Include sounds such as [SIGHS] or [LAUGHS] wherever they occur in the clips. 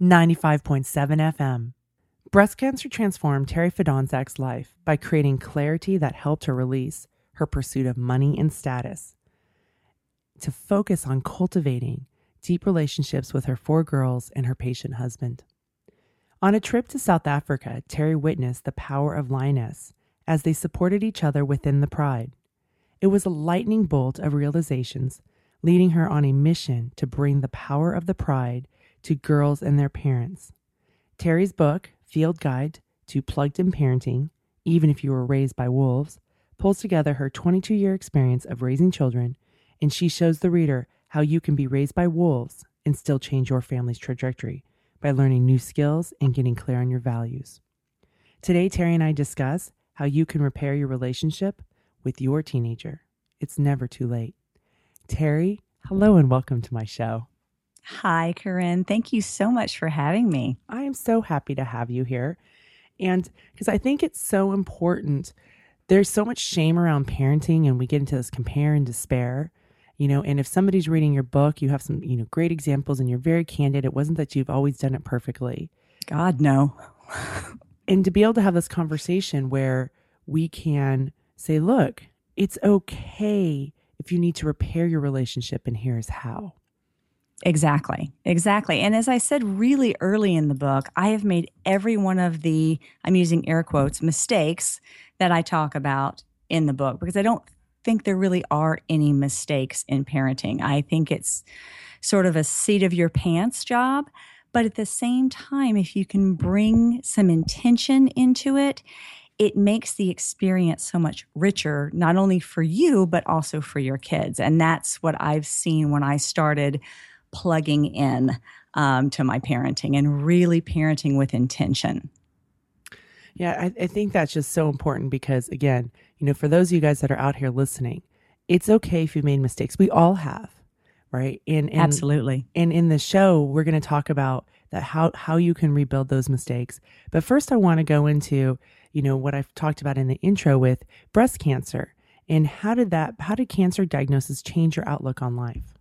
95.7 FM. Breast cancer transformed Terri Fedonczak's life by creating clarity that helped her release her pursuit of money and status to focus on cultivating deep relationships with her four girls and her patient husband. On a trip to South Africa, Terri witnessed the power of lioness as they supported each other within the pride. It was a lightning bolt of realizations, leading her on a mission to bring the power of the pride to girls and their parents. Terri's book, Field Guide to Plugged in Parenting, Even If You Were Raised by Wolves, pulls together her 22 year experience of raising children, and she shows the reader how you can be raised by wolves and still change your family's trajectory by learning new skills and getting clear on your values. Today, Terri and I discuss how you can repair your relationship with your teenager. It's never too late. Terri, hello and welcome to my show. Hi, Koren. Thank you so much for having me. I am so happy to have you here. And because I think it's so important, there's so much shame around parenting, and we get into this compare and despair. You know, and if somebody's reading your book, you have some, you know, great examples and you're very candid. It wasn't that you've always done it perfectly. God, no. [LAUGHS] and to be able to have this conversation where we can say, look, it's okay if you need to repair your relationship, and here's how. Exactly. Exactly. And as I said really early in the book, I have made every one of the, I'm using air quotes, mistakes that I talk about in the book because I don't think there really are any mistakes in parenting. I think it's sort of a seat of your pants job. But at the same time, if you can bring some intention into it, it makes the experience so much richer, not only for you, but also for your kids. And that's what I've seen when I started plugging in um, to my parenting and really parenting with intention. Yeah, I, I think that's just so important because, again, you know, for those of you guys that are out here listening, it's okay if you made mistakes. We all have, right? And, and absolutely. And in the show, we're going to talk about that how how you can rebuild those mistakes. But first, I want to go into you know what I've talked about in the intro with breast cancer and how did that how did cancer diagnosis change your outlook on life?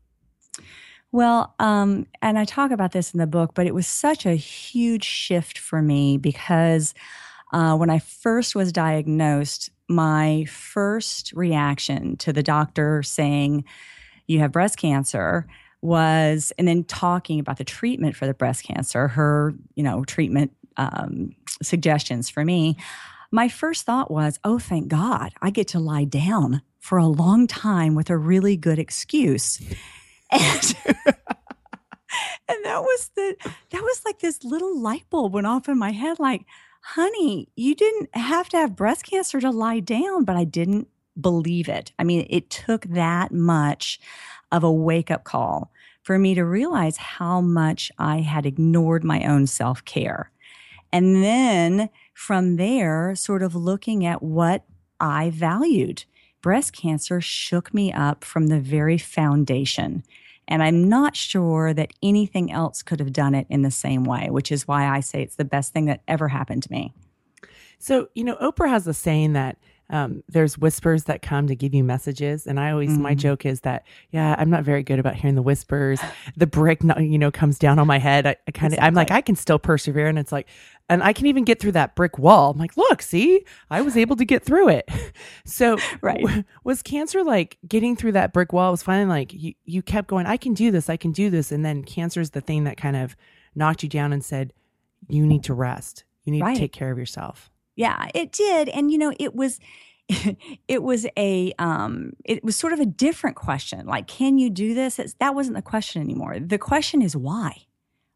Well, um, and I talk about this in the book, but it was such a huge shift for me because uh, when I first was diagnosed, my first reaction to the doctor saying, You have breast cancer was, and then talking about the treatment for the breast cancer, her, you know, treatment um, suggestions for me. My first thought was, Oh, thank God, I get to lie down for a long time with a really good excuse. And [LAUGHS] and that was the that was like this little light bulb went off in my head like honey you didn't have to have breast cancer to lie down but i didn't believe it. I mean it took that much of a wake up call for me to realize how much i had ignored my own self-care. And then from there sort of looking at what i valued breast cancer shook me up from the very foundation and I'm not sure that anything else could have done it in the same way, which is why I say it's the best thing that ever happened to me. So, you know, Oprah has a saying that um, there's whispers that come to give you messages. And I always, mm-hmm. my joke is that, yeah, I'm not very good about hearing the whispers. The brick, you know, comes down on my head. I, I kind of. I'm like, I can still persevere. And it's like, and I can even get through that brick wall. I'm like, look, see, I was able to get through it. [LAUGHS] So, [LAUGHS] right. W- was cancer like getting through that brick wall? It was finally like you, you kept going, I can do this, I can do this. And then cancer is the thing that kind of knocked you down and said, you need to rest. You need right. to take care of yourself. Yeah, it did. And, you know, it was. [LAUGHS] it was a um it was sort of a different question like can you do this it's, that wasn't the question anymore the question is why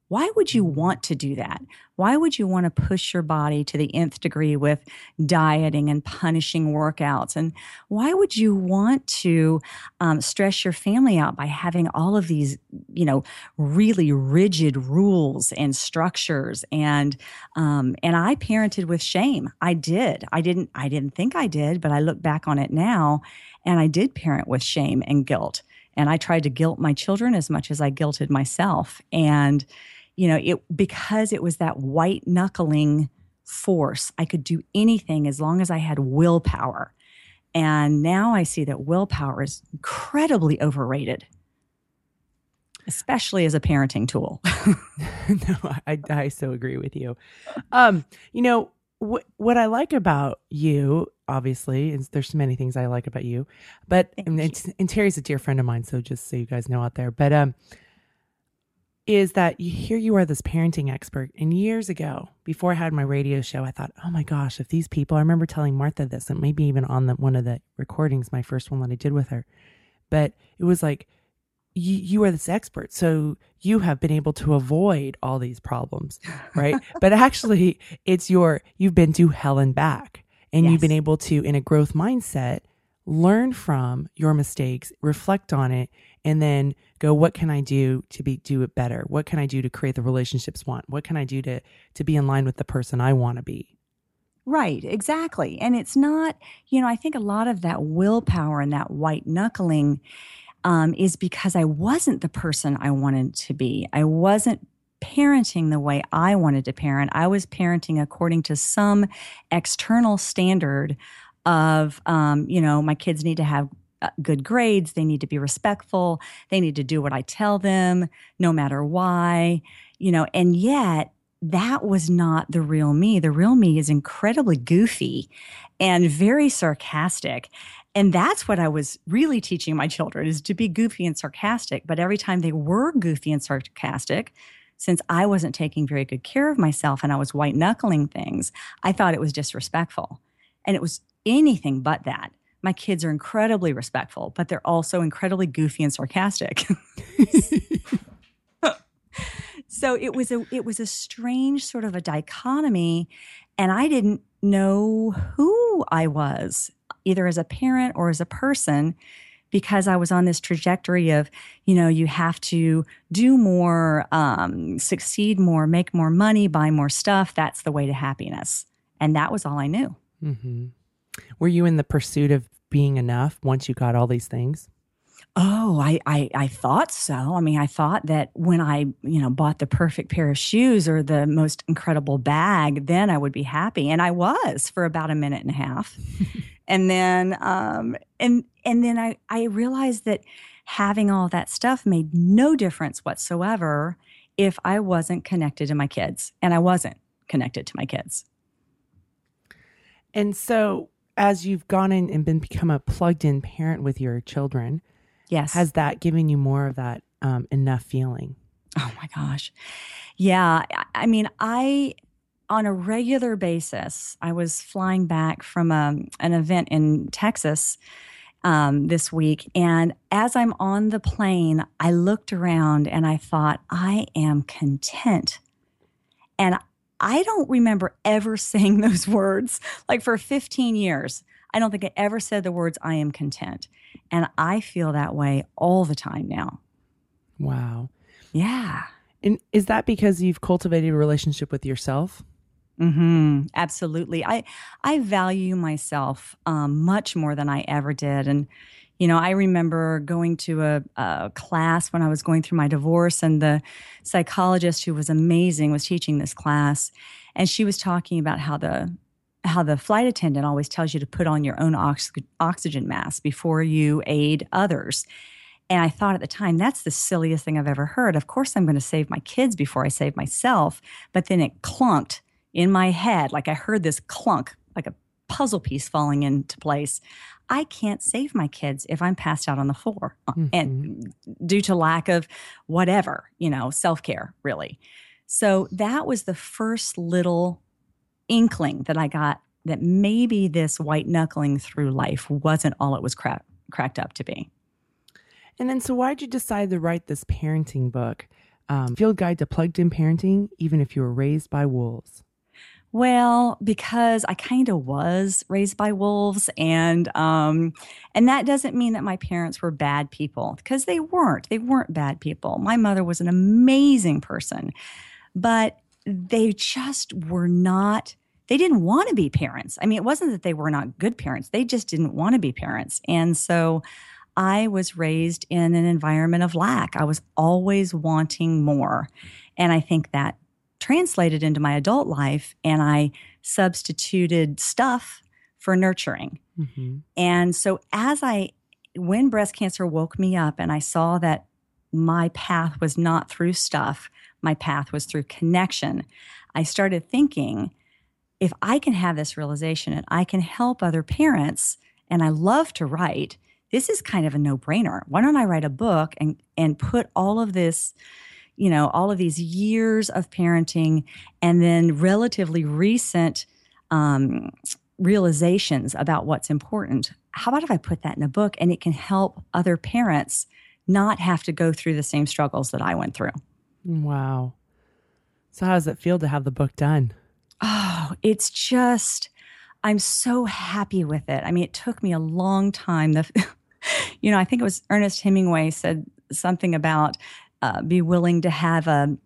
Why would you want to do that? Why would you want to push your body to the nth degree with dieting and punishing workouts? And why would you want to um, stress your family out by having all of these, you know, really rigid rules and structures? And um, and I parented with shame. I did. I didn't. I didn't think I did, but I look back on it now, and I did parent with shame and guilt. And I tried to guilt my children as much as I guilted myself. And you know, it because it was that white knuckling force. I could do anything as long as I had willpower. And now I see that willpower is incredibly overrated, especially as a parenting tool. [LAUGHS] [LAUGHS] no, I, I so agree with you. Um, you know, what what I like about you, obviously, is there's many things I like about you, but and, and Terri's a dear friend of mine, so just so you guys know out there. But um, is that here you are, this parenting expert. And years ago, before I had my radio show, I thought, oh my gosh, if these people, I remember telling Martha this, and maybe even on the, one of the recordings, my first one that I did with her, but it was like, you, you are this expert. So you have been able to avoid all these problems, right? [LAUGHS] but actually, it's your, you've been to hell and back. And yes. you've been able to, in a growth mindset, learn from your mistakes, reflect on it, and then go what can i do to be do it better? What can i do to create the relationships want? What can i do to to be in line with the person i want to be? Right exactly. And it's not you know i think a lot of that willpower and that white knuckling um, is because i wasn't the person i wanted to be. I wasn't parenting the way I wanted to parent. I was parenting according to some external standard of, um, you know, my kids need to have Uh, good grades. They need to be respectful. They need to do what I tell them, no matter why, you know, and yet that was not the real me. The real me is incredibly goofy and very sarcastic. And that's what I was really teaching my children is to be goofy and sarcastic. But every time they were goofy and sarcastic, since I wasn't taking very good care of myself and I was white knuckling things, I thought it was disrespectful. And it was anything but that my kids are incredibly respectful, but they're also incredibly goofy and sarcastic. [LAUGHS] so it was a it was a strange sort of a dichotomy and I didn't know who I was either as a parent or as a person because I was on this trajectory of, you know, you have to do more, um, succeed more, make more money, buy more stuff. That's the way to happiness. And that was all I knew. Mm-hmm. Were you in the pursuit of being enough once you got all these things? Oh, I, I, I thought so. I mean, I thought that when I, you know, bought the perfect pair of shoes or the most incredible bag, then I would be happy. And I was for about a minute and a half. [LAUGHS] and then um and and then I, I realized that having all that stuff made no difference whatsoever if I wasn't connected to my kids. And I wasn't connected to my kids. And so as you've gone in and been become a plugged in parent with your children, yes, has that given you more of that um, enough feeling? Oh my gosh, yeah. I mean, I on a regular basis, I was flying back from a, um, an event in Texas um, this week. And as I'm on the plane, I looked around and I thought, I am content. And I don't remember ever [LAUGHS] saying those words. Like for 15 years, I don't think I ever said the words, I am content. And I feel that way all the time now. Wow. Yeah. And is that because you've cultivated a relationship with yourself? Mm-hmm. Absolutely. I I value myself um, much more than I ever did, and you know, I remember going to a, a, class when I was going through my divorce, and the psychologist who was amazing was teaching this class, and she was talking about how the how the flight attendant always tells you to put on your own ox- oxygen mask before you aid others. And I thought at the time, that's the silliest thing I've ever heard. Of course, I'm going to save my kids before I save myself. But then it clunked in my head, like I heard this clunk, like a puzzle piece falling into place. I can't save my kids if I'm passed out on the floor uh, mm-hmm. and due to lack of whatever, you know, self care, really. So that was the first little inkling that I got that maybe this white knuckling through life wasn't all it was cra- cracked up to be. And then, so why did you decide to write this parenting book? um, field guide to plugged in parenting, even if you were raised by wolves? Well, because I kind of was raised by wolves, and um, and that doesn't mean that my parents were bad people because they weren't. They weren't bad people. My mother was an amazing person, but they just were not. They didn't want to be parents. I mean, it wasn't that they were not good parents. They just didn't want to be parents, and so I was raised in an environment of lack. I was always wanting more, and I think that translated into my adult life and I substituted stuff for nurturing. Mm-hmm. And so as I when breast cancer woke me up and I saw that my path was not through stuff, my path was through connection, I started thinking if I can have this realization and I can help other parents and I love to write, this is kind of a no-brainer. Why don't I write a book and and put all of this you know, all of these years of parenting and then relatively recent um, realizations about what's important. How about if I put that in a book and it can help other parents not have to go through the same struggles that I went through? Wow. So, how does it feel to have the book done? Oh, it's just, I'm so happy with it. I mean, it took me a long time. The, [LAUGHS] you know, I think it was Ernest Hemingway said something about uh, be willing to have a,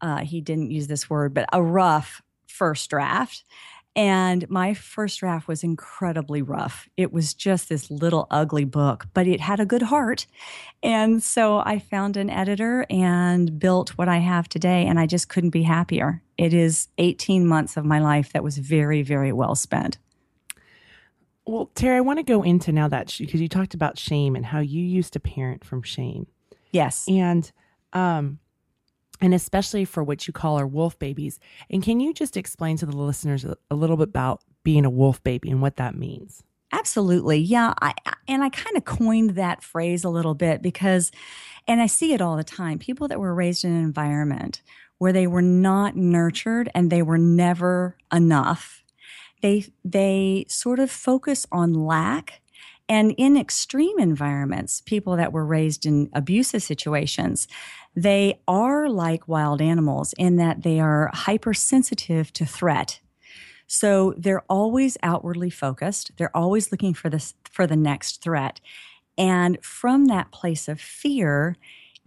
uh, he didn't use this word, but a rough first draft. And my first draft was incredibly rough. It was just this little ugly book, but it had a good heart. And so I found an editor and built what I have today. And I just couldn't be happier. It is 18 months of my life that was very, very well spent. Well, Terri, I want to go into now that because you talked about shame and how you used to parent from shame. Yes. And um, and especially for what you call our wolf babies. And can you just explain to the listeners a, little bit about being a wolf baby and what that means? Absolutely. Yeah. I, and I kind of coined that phrase a little bit because, and I see it all the time people that were raised in an environment where they were not nurtured and they were never enough. They, they sort of focus on lack and in extreme environments, people that were raised in abusive situations, they are like wild animals in that they are hypersensitive to threat. So they're always outwardly focused. They're always looking for this for the next threat. And from that place of fear,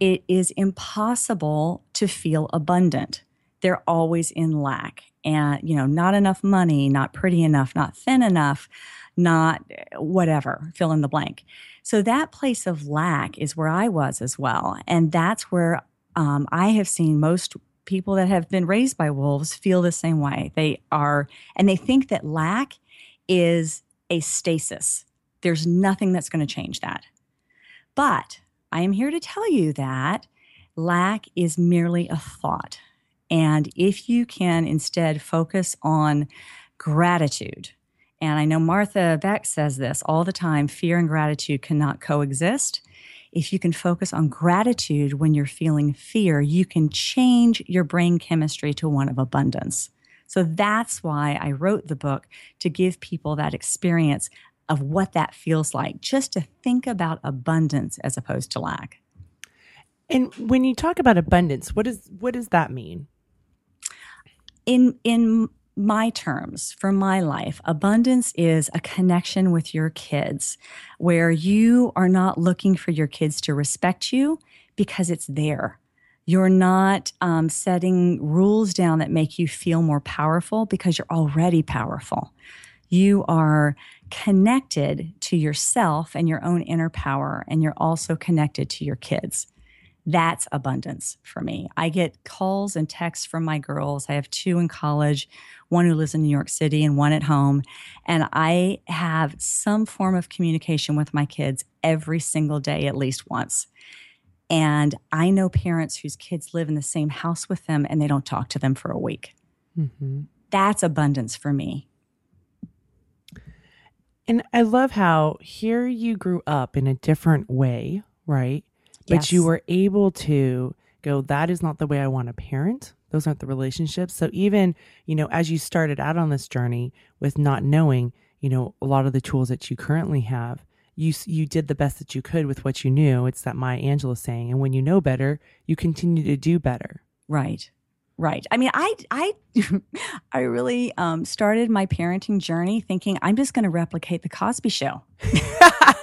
it is impossible to feel abundant. They're always in lack and, you know, not enough money, not pretty enough, not thin enough, not whatever, fill in the blank. So that place of lack is where I was as well. And that's where um, I have seen most people that have been raised by wolves feel the same way. They are, and they think that lack is a stasis. There's nothing that's going to change that. But I am here to tell you that lack is merely a thought. And if you can instead focus on gratitude, and I know Martha Beck says this all the time fear and gratitude cannot coexist. If you can focus on gratitude when you're feeling fear, you can change your brain chemistry to one of abundance. So that's why I wrote the book to give people that experience of what that feels like, just to think about abundance as opposed to lack. And when you talk about abundance, what is what does that mean? In in my terms for my life, abundance is a connection with your kids where you are not looking for your kids to respect you because it's there. You're not um, setting rules down that make you feel more powerful because you're already powerful. You are connected to yourself and your own inner power, and you're also connected to your kids. That's abundance for me. I get calls and texts from my girls. I have two in college, one who lives in New York City and one at home. And I have some form of communication with my kids every single day, at least once. And I know parents whose kids live in the same house with them and they don't talk to them for a week. Mm-hmm. That's abundance for me. And I love how here you grew up in a different way, right? But you were able to go that is not the way i want to parent those aren't the relationships so even you know as you started out on this journey with not knowing you know a lot of the tools that you currently have you you did the best that you could with what you knew. It's that Maya Angelou saying, and when you know better, you continue to do better. Right. Right. I mean, I I [LAUGHS] I really um, started my parenting journey thinking I'm just going to replicate the Cosby Show. [LAUGHS]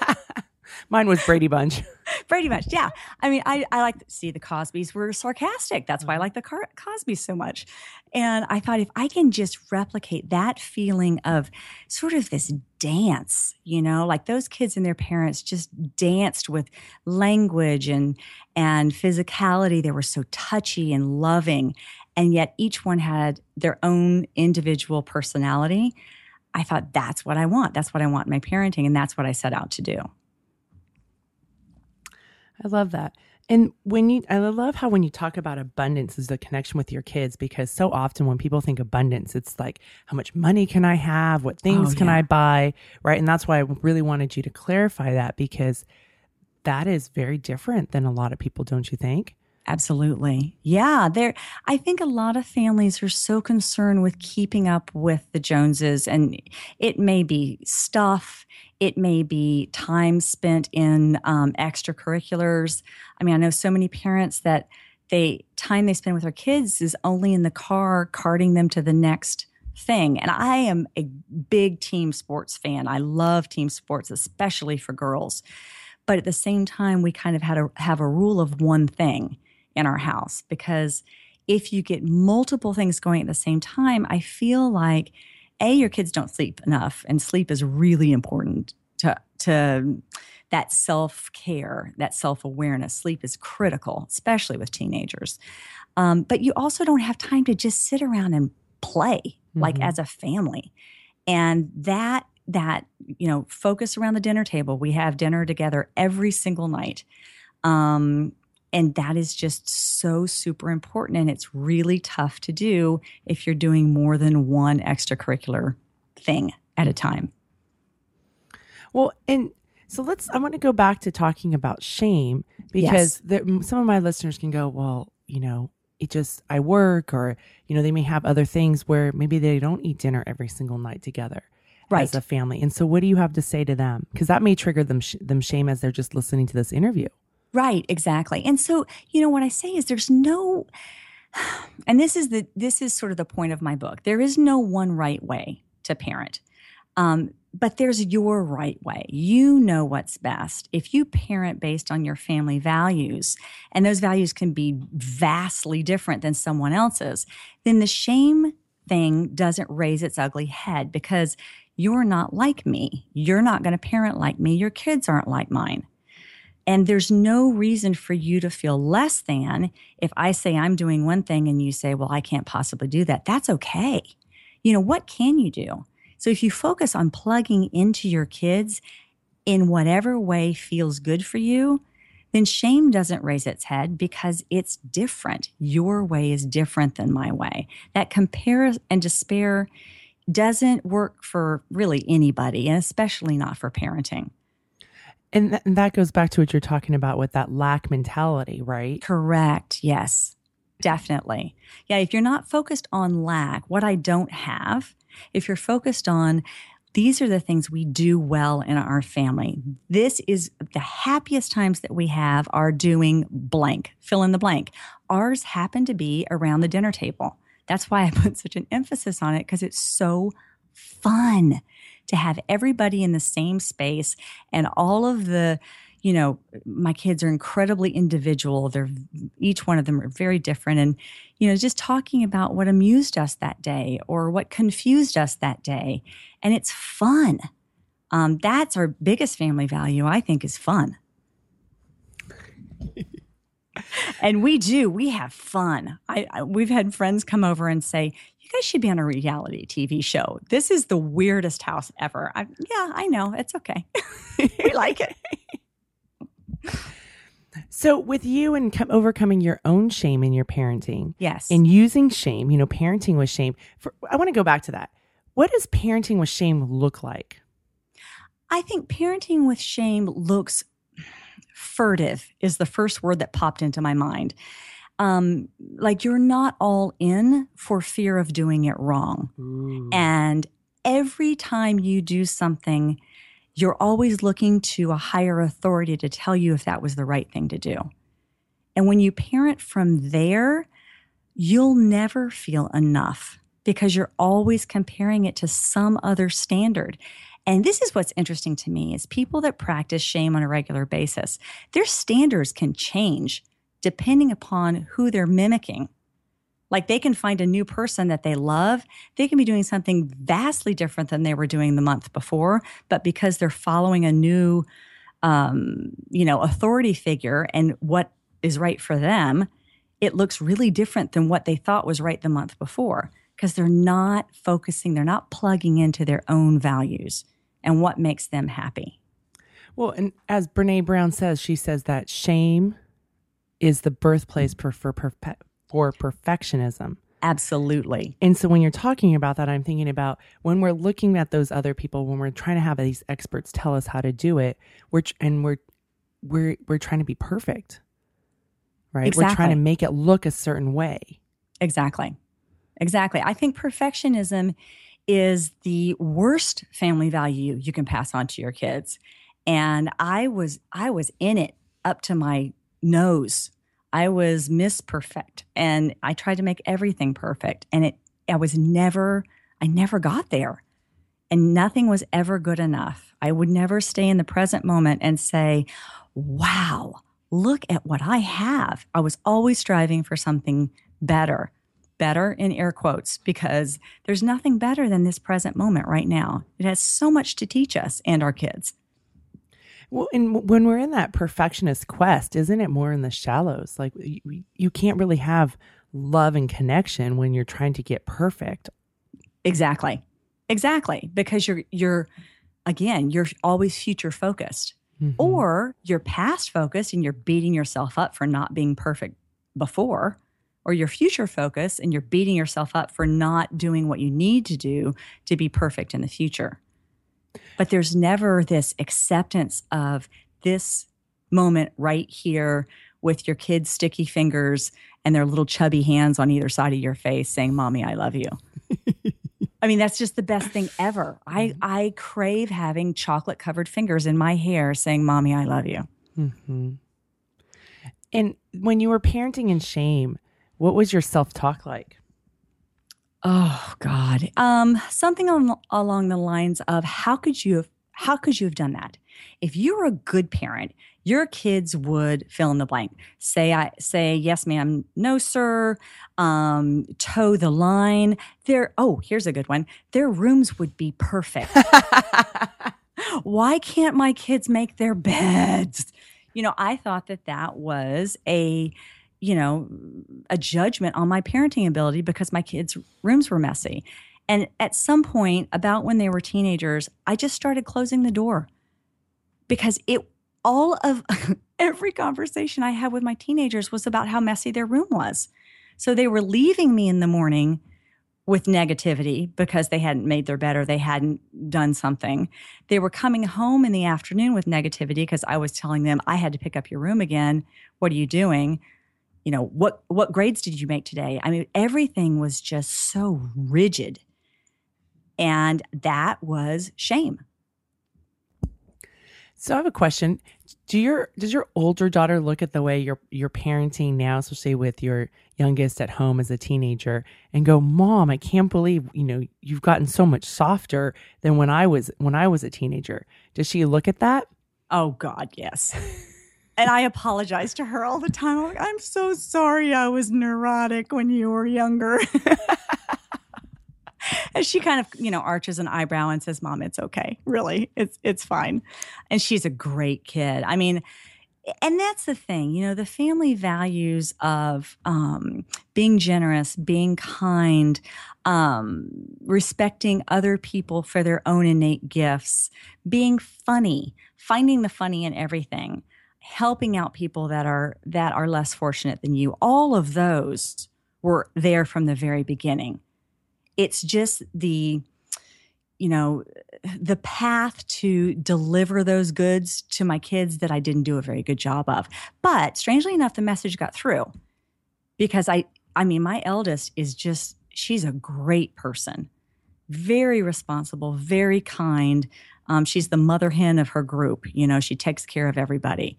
Mine was Brady Bunch. [LAUGHS] Brady Bunch, yeah. I mean, I, I like see the Cosbys were sarcastic. That's why I mm-hmm. like the Car- Cosbys so much. And I thought if I can just replicate that feeling of sort of this dance, you know, like those kids and their parents just danced with language and and physicality. They were so touchy and loving, and yet each one had their own individual personality. I thought that's what I want. That's what I want in my parenting, and that's what I set out to do. I love that. And when you, I love how when you talk about abundance is the connection with your kids because so often when people think abundance, it's like, how much money can I have? What things Oh, can yeah. I buy? Right. And that's why I really wanted you to clarify that because that is very different than a lot of people, don't you think? Absolutely. Yeah, there I think a lot of families are so concerned with keeping up with the Joneses and it may be stuff, it may be time spent in um, extracurriculars. I mean, I know so many parents that they time they spend with their kids is only in the car carting them to the next thing. And I am a big team sports fan. I love team sports, especially for girls. But at the same time, we kind of had to have a rule of one thing in our house because if you get multiple things going at the same time, I feel like a your kids don't sleep enough, and sleep is really important to to that self care, that self awareness. Sleep is critical, especially with teenagers. Um, but you also don't have time to just sit around and play like Mhm. as a family, and that that you know focus around the dinner table. We have dinner together every single night. Um, and that is just so super important. And it's really tough to do if you're doing more than one extracurricular thing at a time. Well, and so let's, I want to go back to talking about shame because Yes. there, some of my listeners can go, well, you know, it just, I work or, you know, they may have other things where maybe they don't eat dinner every single night together right. as a family. And so what do you have to say to them? Because that may trigger them, sh- them shame as they're just listening to this interview. Right, exactly. And so, you know, what I say is there's no [SIGHS] and this is the this is sort of the point of my book. There is no one right way to parent. Um, but there's your right way. You know what's best. If you parent based on your family values, and those values can be vastly different than someone else's, then the shame thing doesn't raise its ugly head because you're not like me. You're not going to parent like me. Your kids aren't like mine. And there's no reason for you to feel less than if I say I'm doing one thing and you say, well, I can't possibly do that. That's okay. You know, what can you do? So if you focus on plugging into your kids in whatever way feels good for you, then shame doesn't raise its head because it's different. Your way is different than my way. That compare and despair doesn't work for really anybody, and especially not for parenting. And, th- and that goes back to what you're talking about with that lack mentality, right? Correct. Yes, definitely. Yeah. If you're not focused on lack, what I don't have, if you're focused on these are the things we do well in our family. This is the happiest times that we have are doing blank, fill in the blank. Ours happen to be around the dinner table. That's why I put such an emphasis on it because it's so fun to have everybody in the same space. And all of the you know my kids are incredibly individual. They're each one of them are very different. And you know just talking about what amused us that day or what confused us that day. And it's fun. Um, that's our biggest family value i think is fun and we do we have fun I, I we've had friends come over and say you guys should be on a reality tv show this is the weirdest house ever I, yeah i know it's okay [LAUGHS] we like it So with you and com- overcoming your own shame in your parenting yes and using shame, you know, parenting with shame. For, I want to go back to that. What does parenting with shame look like? I think parenting with shame looks furtive, is the first word that popped into my mind. Um, like you're not all in for fear of doing it wrong. And every time you do something, you're always looking to a higher authority to tell you if that was the right thing to do. And when you parent from there, you'll never feel enough because you're always comparing it to some other standard. And this is what's interesting to me is people that practice shame on a regular basis, their standards can change depending upon who they're mimicking. Like they can find a new person that they love. They can be doing something vastly different than they were doing the month before, but because they're following a new, um, you know, authority figure and what is right for them, it looks really different than what they thought was right the month before because they're not focusing, they're not plugging into their own values and what makes them happy. Well, and as Brene Brown says, she says that shame is the birthplace for for, for perfectionism. Absolutely. And so when you're talking about that, I'm thinking about when we're looking at those other people, when we're trying to have these experts tell us how to do it, we're and we're we're we're trying to be perfect. Right? Exactly. We're trying to make it look a certain way. Exactly. Exactly. I think perfectionism is the worst family value you can pass on to your kids. And I was I was in it up to my nose. I was miss perfect and I tried to make everything perfect and it I was never I never got there. And nothing was ever good enough. I would never stay in the present moment and say, "Wow, look at what I have." I was always striving for something better better in air quotes because there's nothing better than this present moment right now. It has so much to teach us and our kids. Well, and when we're in that perfectionist quest, isn't it more in the shallows? Like you, you can't really have love and connection when you're trying to get perfect. Exactly. Exactly, because you're you're again, you're always future focused. Mm-hmm. Or you're past focused and you're beating yourself up for not being perfect before or your future focus and you're beating yourself up for not doing what you need to do to be perfect in the future. But there's never this acceptance of this moment right here with your kids' sticky fingers and their little chubby hands on either side of your face saying, Mommy, I love you. [LAUGHS] I mean, that's just the best thing ever. I, mm-hmm. I crave having chocolate covered fingers in my hair saying, Mommy, I love you. Mm-hmm. And when you were parenting in shame, what was your self talk like? Oh God, um, something on, along the lines of how could you have how could you have done that? If you were a good parent, your kids would fill in the blank. Say I say yes, ma'am, no, sir. Um, toe the line. Their oh, here's a good one. Their rooms would be perfect. [LAUGHS] Why can't my kids make their beds? You know, I thought that that was a you know, a judgment on my parenting ability because my kids' rooms were messy. And at some point, about when they were teenagers, I just started closing the door because it all of [LAUGHS] every conversation I had with my teenagers was about how messy their room was. So they were leaving me in the morning with negativity because they hadn't made their bed or they hadn't done something. They were coming home in the afternoon with negativity because I was telling them I had to pick up your room again. What are you doing? You know what what grades did you make today? I mean everything was just so rigid. And that was shame. So i have a question. Do your does your older daughter look at the way you're you're parenting now especially with your youngest at home as a teenager and go mom i can't believe you know you've gotten so much softer than when i was when i was a teenager does she look at that? Oh god yes [LAUGHS] and I apologize to her all the time. I'm, like, I'm so sorry I was neurotic when you were younger. [LAUGHS] and she kind of, you know, arches an eyebrow and says, "Mom, it's okay. Really, it's it's fine." And she's a great kid. I mean, and that's the thing, you know, the family values of um, being generous, being kind, um, respecting other people for their own innate gifts, being funny, finding the funny in everything helping out people that are that are less fortunate than you. All of those were there from the very beginning. It's just the you know the path to deliver those goods to my kids that I didn't do a very good job of. But strangely enough the message got through because I I mean my eldest is just she's a great person. Very responsible very kind Um, she's the mother hen of her group. You know, she takes care of everybody.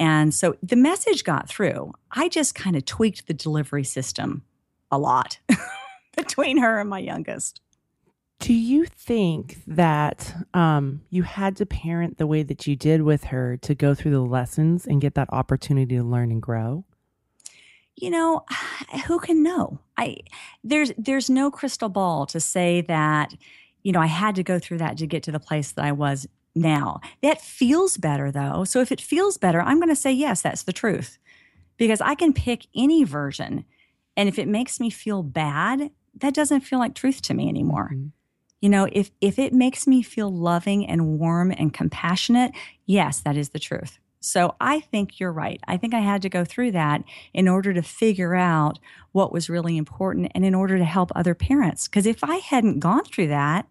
And so the message got through. I just kind of tweaked the delivery system a lot [LAUGHS] between her and my youngest. Do you think that um, you had to parent the way that you did with her to go through the lessons and get that opportunity to learn and grow? You know, [SIGHS] who can know? I there's there's no crystal ball to say that you know I had to go through that to get to the place that I was now. That feels better though. So if it feels better, I'm going to say yes, that's the truth. Because I can pick any version and if it makes me feel bad, that doesn't feel like truth to me anymore. Mm-hmm. You know, if if it makes me feel loving and warm and compassionate, yes, that is the truth. So I think you're right. I think I had to go through that in order to figure out what was really important and in order to help other parents. Because if I hadn't gone through that,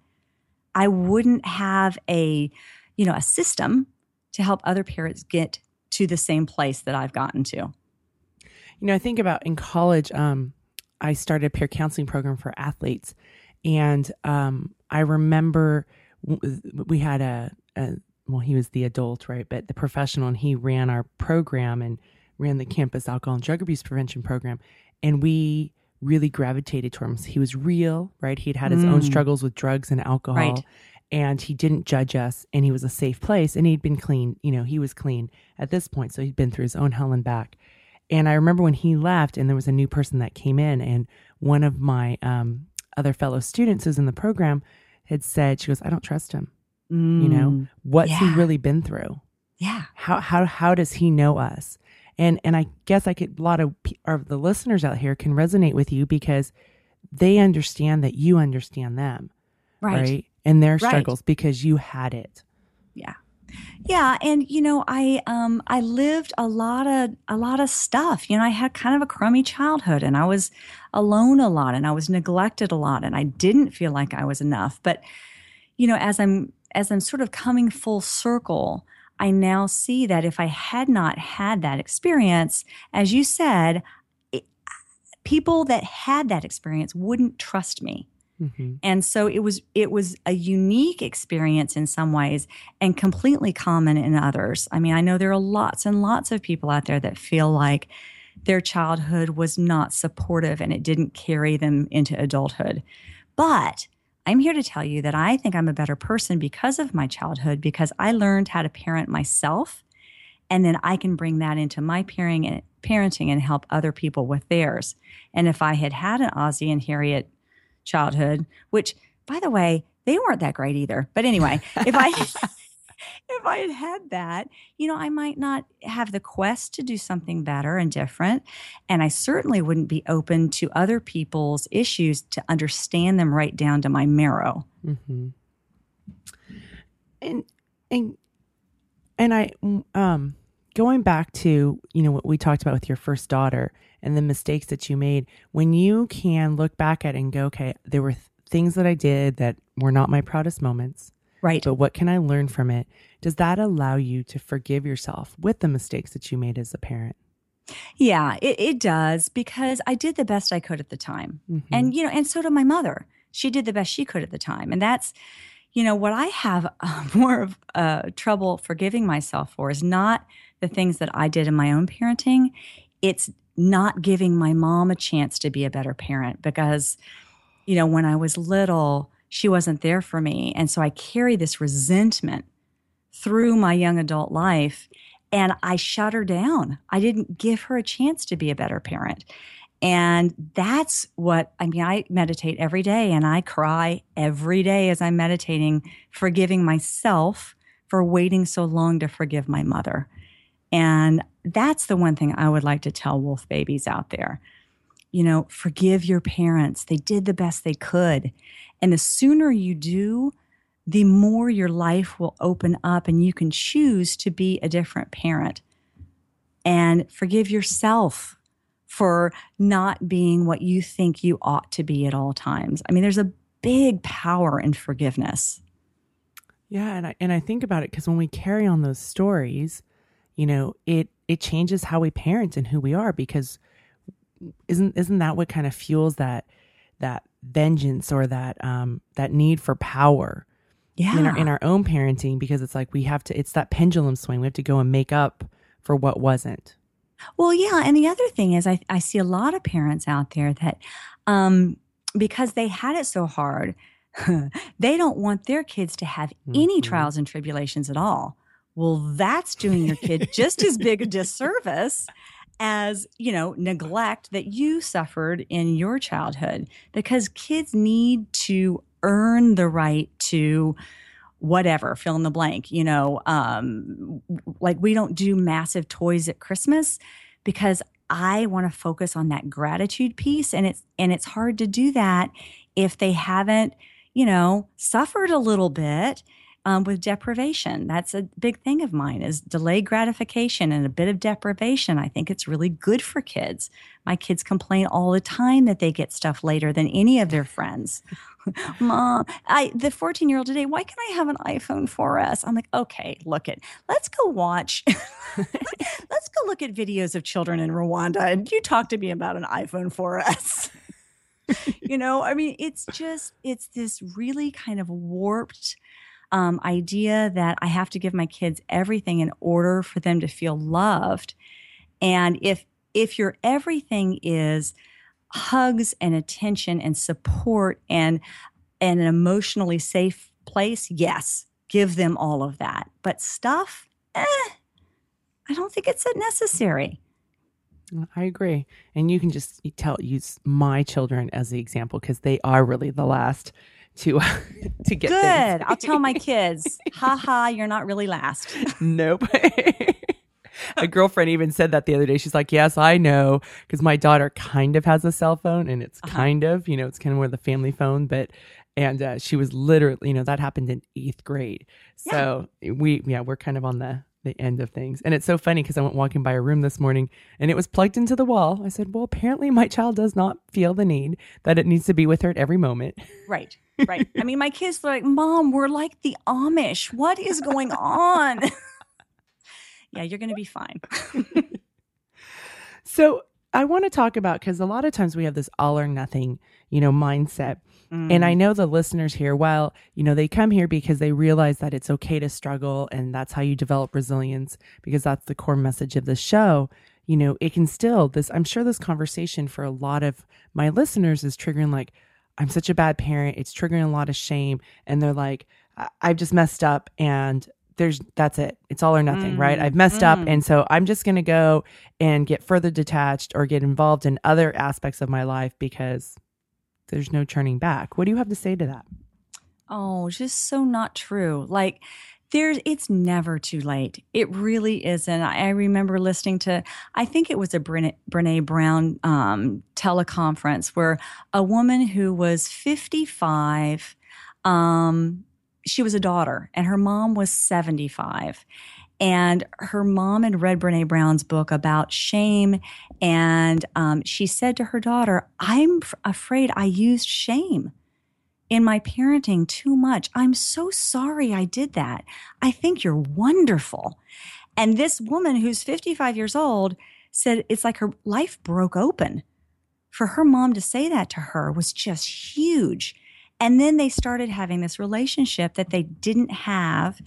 I wouldn't have a, you know, a system to help other parents get to the same place that I've gotten to. You know, I think about in college, um, I started a peer counseling program for athletes. And um, I remember we had a, a, well, he was the adult, right? But the professional, and he ran our program and ran the campus alcohol and drug abuse prevention program. And we really gravitated towards him. He was real, right? He'd had his mm. own struggles with drugs and alcohol. Right. And he didn't judge us, and he was a safe place, and he'd been clean. You know, he was clean at this point, so he'd been through his own hell and back. And I remember when he left, and there was a new person that came in, and one of my um, other fellow students who's in the program had said, she goes, I don't trust him. Mm, you know, mm, what's yeah. he really been through? Yeah. How, how, how does he know us? And, and I guess I could, a lot of, of the listeners out here can resonate with you because they understand that you understand them. Right. right? And their struggles right. because you had it. Yeah. Yeah, and you know, I um I lived a lot of a lot of stuff. You know, I had kind of a crummy childhood and I was alone a lot and I was neglected a lot and I didn't feel like I was enough. But you know, as I'm as I'm sort of coming full circle, I now see that if I had not had that experience, as you said, it, people that had that experience wouldn't trust me. Mm-hmm. And so it was it was a unique experience in some ways and completely common in others. I mean, I know there are lots and lots of people out there that feel like their childhood was not supportive and it didn't carry them into adulthood. But I'm here to tell you that I think I'm a better person because of my childhood because I learned how to parent myself and then I can bring that into my parenting and help other people with theirs. And if I had had an Ozzie and Harriet childhood, which by the way, they weren't that great either. But anyway, if I [LAUGHS] if I had had that, you know, I might not have the quest to do something better and different. And I certainly wouldn't be open to other people's issues to understand them right down to my marrow. Mm-hmm. And, and, and I, um, going back to, you know, what we talked about with your first daughter and the mistakes that you made, when you can look back at it and go, okay, there were th- things that I did that were not my proudest moments. Right. But what can I learn from it? Does that allow you to forgive yourself with the mistakes that you made as a parent? Yeah, it, it does because I did the best I could at the time. Mm-hmm. And, you know, and so did my mother. She did the best she could at the time. And that's, you know, what I have [LAUGHS] uh, more of uh, trouble forgiving myself for is not the things that I did in my own parenting. It's not giving my mom a chance to be a better parent because, you know, when I was little, she wasn't there for me. And so I carry this resentment through my young adult life and I shut her down. I didn't give her a chance to be a better parent. And that's what I mean. I meditate every day and I cry every day as I'm meditating, forgiving myself for waiting so long to forgive my mother. And that's the one thing I would like to tell wolf babies out there. You know, forgive your parents. They did the best they could. And the sooner you do, the more your life will open up and you can choose to be a different parent. And forgive yourself for not being what you think you ought to be at all times. I mean, there's a big power in forgiveness. Yeah, and I and I think about it because when we carry on those stories, you know, it it changes how we parent and who we are because isn't isn't that what kind of fuels that that vengeance or that um that need for power Yeah. in our in our own parenting because it's like we have to it's that pendulum swing. We have to go and make up for what wasn't. Well, yeah. And the other thing is, I, I see a lot of parents out there that, um, because they had it so hard, [LAUGHS] they don't want their kids to have any Mhm. trials and tribulations at all. Well, that's doing your kid just as big a disservice as, you know, neglect that you suffered in your childhood because kids need to earn the right to whatever fill in the blank you know um like we don't do massive toys at christmas because i want to focus on that gratitude piece and it's and it's hard to do that if they haven't you know suffered a little bit um, with deprivation. That's a big thing of mine is delayed gratification and a bit of deprivation. I think it's really good for kids. My kids complain all the time that they get stuff later than any of their friends. [LAUGHS] Mom i the 14 year old today why can i have an iphone 4s i'm like okay look it. Let's go watch [LAUGHS] let's go look at videos of children in rwanda. And you talk to me about an iphone 4s [LAUGHS] you know i mean it's just it's this really kind of warped um, idea that i have to give my kids everything in order for them to feel loved. And if if your everything is hugs and attention and support and and an emotionally safe place yes give them all of that. But stuff eh, i don't think it's necessary. I agree. And you can just tell use my children as the example because they are really the last to [LAUGHS] to get good i'll tell my [LAUGHS] kids ha ha you're not really last Nope. [LAUGHS] a girlfriend even said that the other day. She's like, "Yes, I know," because my daughter kind of has a cell phone, and it's Uh-huh. kind of, you know, it's kind of more the family phone, but. And uh, she was literally, you know, that happened in eighth grade. So we, yeah, we're kind of on the the end of things. And it's so funny because I went walking by a room this morning and it was plugged into the wall. I said, "Well, apparently my child does not feel the need that it needs to be with her at every moment." [LAUGHS] right right i mean my kids are like mom we're like the amish what is going on [LAUGHS] yeah you're gonna be fine [LAUGHS] So I want to talk about because a lot of times we have this all or nothing, you know, mindset. And I know the listeners here, well, you know, they come here because they realize that it's okay to struggle and that's how you develop resilience because that's the core message of the show. You know, it can still this I'm sure this conversation for a lot of my listeners is triggering like I'm such a bad parent. It's triggering a lot of shame and they're like I- I've just messed up and there's that's it. It's all or nothing, right? Mm, I've messed up mm. and so I'm just going to go and get further detached or get involved in other aspects of my life because there's no turning back. What do you have to say to that? Oh, just so not true. Like there's it's never too late. It really isn't. I remember listening to I think it was a Brene, Brene Brown um, teleconference where a woman who was 55 um she was a daughter and her mom was 75 and her mom had read Brene Brown's book about shame and um, she said to her daughter, I'm f- afraid I used shame in my parenting too much. I'm so sorry I did that. I think you're wonderful. And this woman who's 55 years old said it's like her life broke open. For her mom to say that to her was just huge. And then they started having this relationship that they didn't have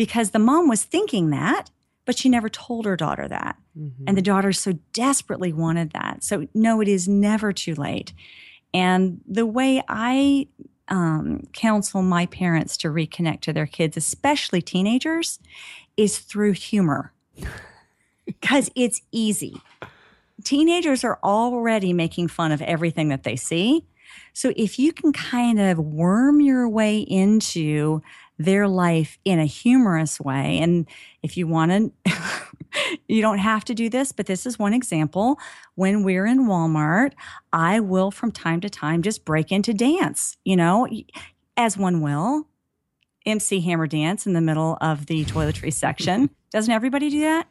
because the mom was thinking that, but she never told her daughter that. And the daughter so desperately wanted that. So, no, it is never too late. And the way I um, counsel my parents to reconnect to their kids, especially teenagers, is through humor [LAUGHS] because it's easy. Teenagers are already making fun of everything that they see. So if you can kind of worm your way into their life in a humorous way, and if you want to, [LAUGHS] you don't have to do this, but this is one example. When we're in Walmart, I will from time to time just break into dance, you know, as one will. MC Hammer dance in the middle of the toiletry section. [LAUGHS] Doesn't everybody do that?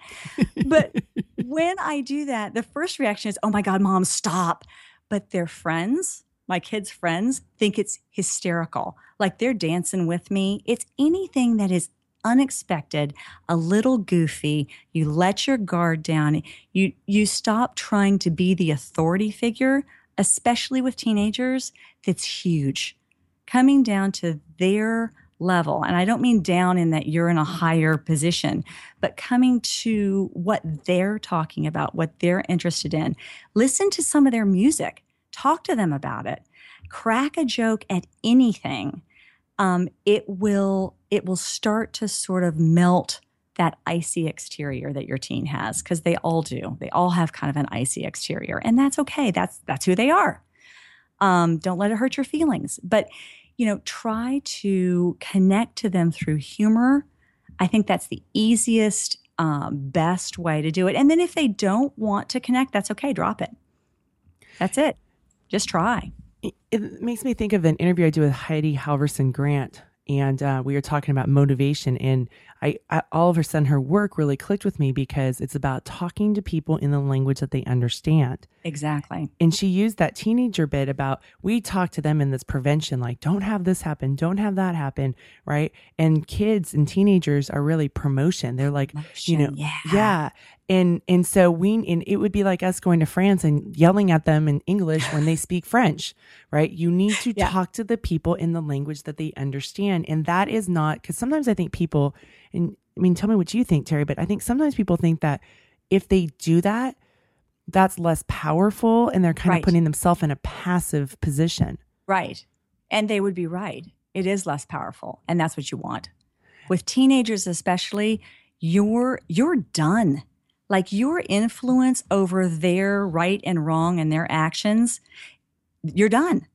But [LAUGHS] when I do that, the first reaction is, oh my God, mom, stop. But their friends, my kids' friends, think it's hysterical. Like they're dancing with me. It's anything that is unexpected, a little goofy. You let your guard down. You you stop trying to be the authority figure, especially with teenagers. That's huge. Coming down to their level. And I don't mean down in that you're in a higher position, but coming to what they're talking about, what they're interested in. Listen to some of their music, talk to them about it, crack a joke at anything. Um, it will it will start to sort of melt that icy exterior that your teen has because they all do. They all have kind of an icy exterior, and that's okay. That's that's who they are. Um, don't let it hurt your feelings, but you know, try to connect to them through humor. I think that's the easiest, um, best way to do it. And then if they don't want to connect, that's okay. Drop it. That's it. Just try. It makes me think of an interview I did with Heidi Halvorson Grant and uh, we were talking about motivation and I, I, all of a sudden her work really clicked with me because it's about talking to people in the language that they understand exactly and she used that teenager bit about we talk to them in this prevention like don't have this happen don't have that happen right and kids and teenagers are really promotion they're like Motion, you know yeah. yeah and and so we and it would be like us going to France and yelling at them in English when they speak French, right? You need to Yeah. talk to the people in the language that they understand, and that is not because sometimes I think people, and I mean, tell me what you think, Terri, but I think sometimes people think that if they do that, that's less powerful, and they're kind Right. of putting themselves in a passive position. Right. And they would be right. It is less powerful. And that's what you want. With teenagers especially, you're you're done. Like your influence over their right and wrong and their actions, you're done.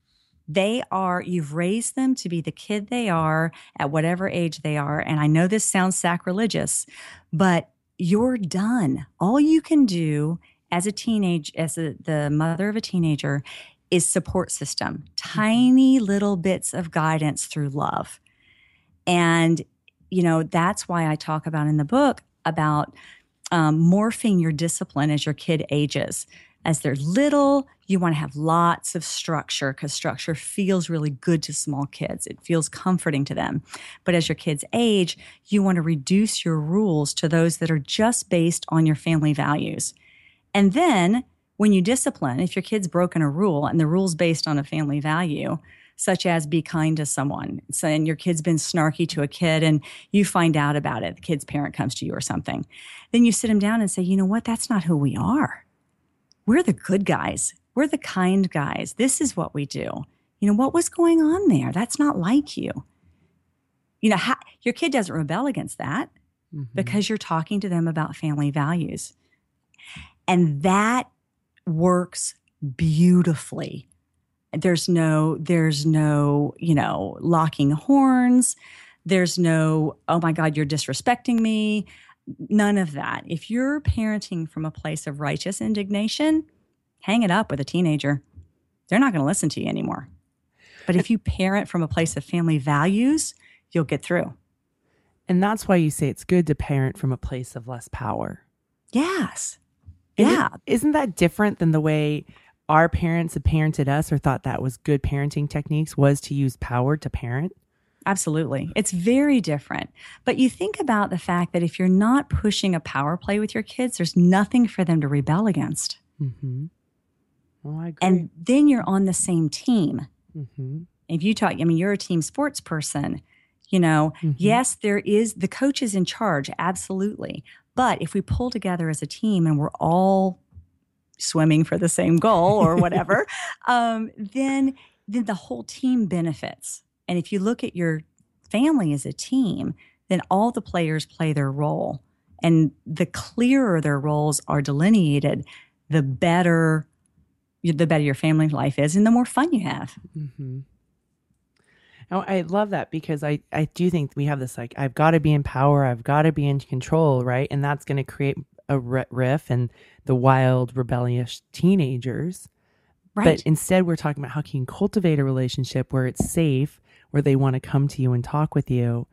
They are, you've raised them to be the kid they are at whatever age they are. And I know this sounds sacrilegious, but you're done. All you can do as a teenage, as a, the mother of a teenager, is support system, tiny little bits of guidance through love. And, you know, that's why I talk about in the book about um, morphing your discipline as your kid ages. As they're little, you want to have lots of structure because structure feels really good to small kids. It feels comforting to them. But as your kids age, you want to reduce your rules to those that are just based on your family values. And then when you discipline, if your kid's broken a rule and the rule's based on a family value, such as be kind to someone, so, and your kid's been snarky to a kid and you find out about it, the kid's parent comes to you or something, then you sit them down and say, you know what, that's not who we are. We're the good guys. We're the kind guys. This is what we do. You know, what was going on there? That's not like you. You know, your kid doesn't rebel against that Mhm. because you're talking to them about family values. And that works beautifully. There's no, there's no, you know, locking horns. There's no, oh my God, you're disrespecting me. None of that. If you're parenting from a place of righteous indignation, hang it up with a teenager. They're not going to listen to you anymore. But if you parent from a place of family values, you'll get through. and that's why you say it's good to parent from a place of less power. Yes. And Yeah. is isn't that different than the way our parents had parented us or thought that was good parenting techniques was to use power to parent? Absolutely. It's very different. But you think about the fact that if you're not pushing a power play with your kids, there's nothing for them to rebel against. Mm-hmm. Well, I agree. And then you're on the same team. mm-hmm. If you talk, I mean, you're a team sports person, you know, Mhm. yes, there is the coach is in charge, absolutely. But if we pull together as a team and we're all swimming for the same goal or whatever, [LAUGHS] um, then then the whole team benefits. And if you look at your family as a team, then all the players play their role. And the clearer their roles are delineated, the better the better your family life is and the more fun you have. Mm-hmm. Oh, I love that because I, I do think we have this like I've got to be in power, I've got to be in control, right? And that's going to create a ri- riff and the wild, rebellious teenagers. Right. But instead, we're talking about how can you cultivate a relationship where it's safe, where they want to come to you and talk with you,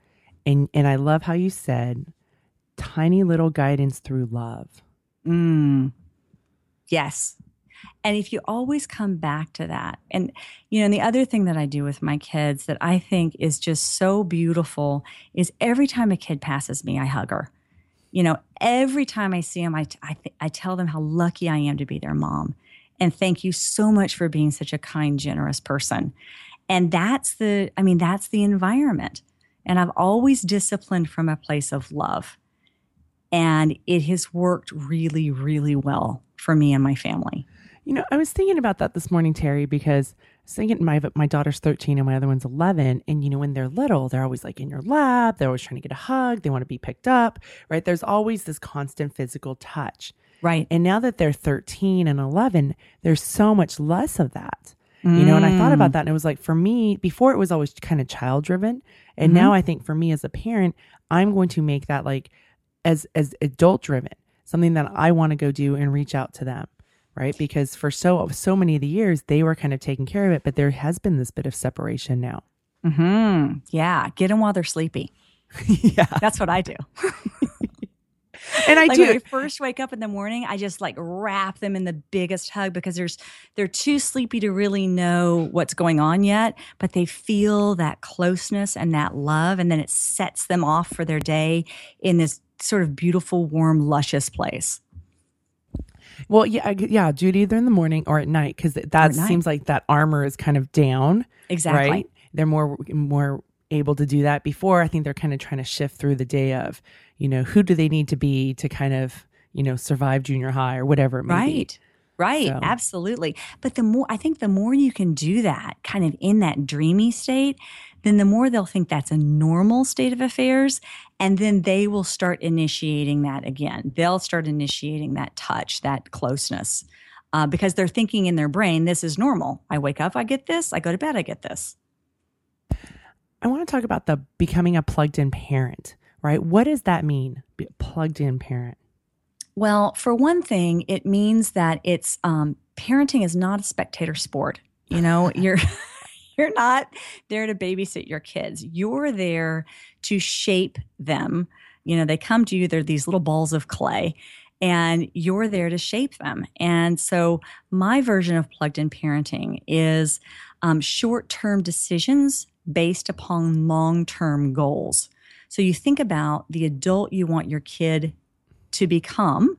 and and I love how you said, tiny little guidance through love. Mm. Yes. And if you always come back to that, and you know, and the other thing that I do with my kids that I think is just so beautiful is every time a kid passes me, I hug her. You know, every time I see them, I, I, th- I tell them how lucky I am to be their mom. And thank you so much for being such a kind, generous person. And that's the, I mean, that's the environment. And I've always disciplined from a place of love. And it has worked really, really well for me and my family. You know, I was thinking about that this morning, Terri, because I was thinking my my daughter's 13 and my other one's 11. And, you know, when they're little, they're always like in your lap. They're always trying to get a hug. They want to be picked up, right? There's always this constant physical touch. Right. And now that they're 13 and 11, there's so much less of that. You know, and I thought Mm. about that and it was like for me, before it was always kind of child driven. And Mm-hmm. now I think for me as a parent, I'm going to make that like as as adult driven, something that I want to go do and reach out to them. Right. Because for so so many of the years they were kind of taking care of it, but there has been this bit of separation now. hmm Yeah. Get them while they're sleepy. [LAUGHS] yeah. That's what I do. [LAUGHS] And I like do when they first wake up in the morning, I just like wrap them in the biggest hug because there's they're too sleepy to really know what's going on yet, but they feel that closeness and that love, and then it sets them off for their day in this sort of beautiful, warm, luscious place. Well, yeah, I- yeah, do it either in the morning or at night because that seems like that armor is kind of down. Exactly. Right? They're more more able to do that. Before, I think they're kind of trying to shift through the day of, you know, who do they need to be to kind of, you know, survive junior high or whatever it may be. Right. Right. So- Absolutely. But the more, I think the more you can do that kind of in that dreamy state, then the more they'll think that's a normal state of affairs. And then they will start initiating that again. They'll start initiating that touch, that closeness, uh, because they're thinking in their brain, this is normal. I wake up, I get this. I go to bed, I get this. I want to talk about the becoming a plugged in parent, right? What does that mean? Be a plugged in parent. Well, for one thing, it means that it's um, parenting is not a spectator sport. You know, [LAUGHS] you're [LAUGHS] you're not there to babysit your kids. You're there to shape them. You know, they come to you. They're these little balls of clay, and you're there to shape them. And so, my version of plugged in parenting is um, short term decisions based upon long term goals. So you think about the adult you want your kid to become.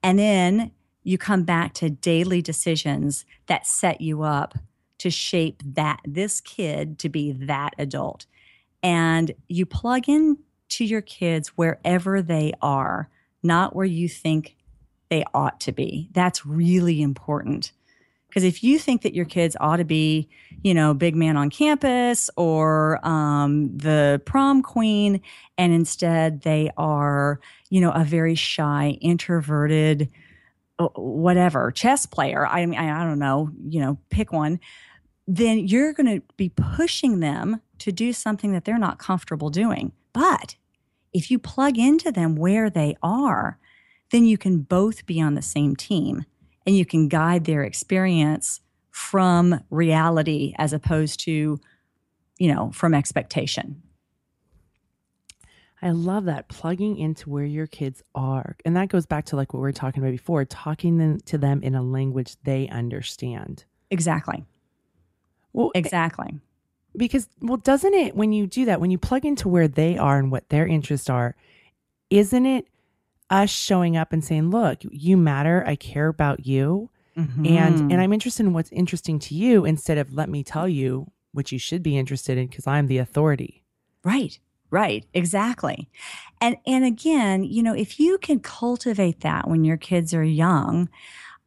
And then you come back to daily decisions that set you up to shape that this kid to be that adult. And you plug in to your kids wherever they are, not where you think they ought to be. That's really important. Because if you think that your kids ought to be, you know, big man on campus or um, the prom queen, and instead they are, you know, a very shy, introverted, uh, whatever chess player. I mean, I, I don't know, you know, pick one. Then you're going to be pushing them to do something that they're not comfortable doing. But if you plug into them where they are, then you can both be on the same team and you can guide their experience from reality as opposed to, you know, from expectation. I love that plugging into where your kids are. And that goes back to like what we were talking about before, talking them, to them in a language they understand. Exactly. Well, eh, Exactly. because well doesn't it when you do that when you plug into where they are and what their interests are isn't it us showing up and saying look you matter i care about you Mm-hmm. and and i'm interested in what's interesting to you instead of let me tell you what you should be interested in because i'm the authority Right. Right. Exactly. And and again, you know, if you can cultivate that when your kids are young,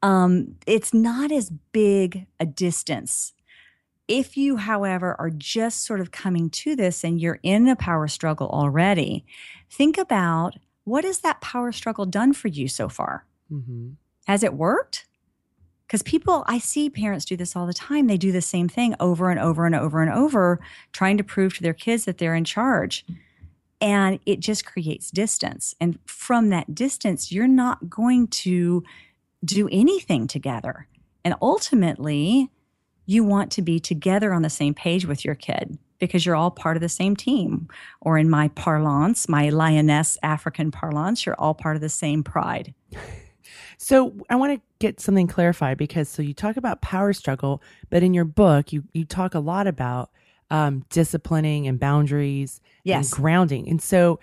um, it's not as big a distance. If you, however, are just sort of coming to this and you're in a power struggle already, think about what has that power struggle done for you so far? mm-hmm. Has it worked? Because people, I see parents do this all the time. They do the same thing over and over and over and over, trying to prove to their kids that they're in charge. And it just creates distance. And from that distance, you're not going to do anything together. And ultimately, you want to be together on the same page with your kid because you're all part of the same team. Or in my parlance, my lioness African parlance, you're all part of the same pride. [LAUGHS] so i want to get something clarified because so you talk about power struggle but in your book you you talk a lot about um, disciplining and boundaries Yes. and grounding and so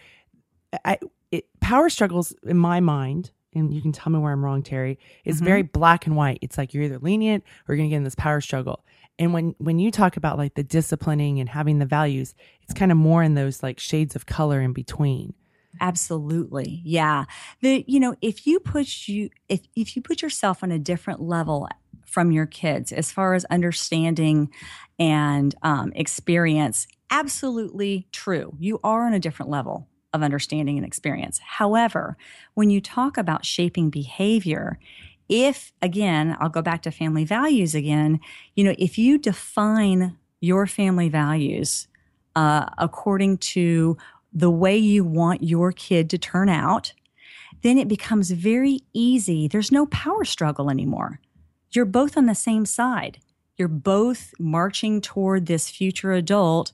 i it, power struggles in my mind and you can tell me where I'm wrong, Terri, is Mhm. very black and white. It's like you're either lenient or you're going to get in this power struggle. And when when you talk about like the disciplining and having the values, it's kind of more in those like shades of color in between. Absolutely. Yeah. The you know, if you put you if if you put yourself on a different level from your kids as far as understanding and um, experience, absolutely true. You are on a different level of understanding and experience. However, when you talk about shaping behavior, if again, I'll go back to family values again, you know, if you define your family values uh, according to the way you want your kid to turn out, then it becomes very easy. There's no power struggle anymore. You're both on the same side. You're both marching toward this future adult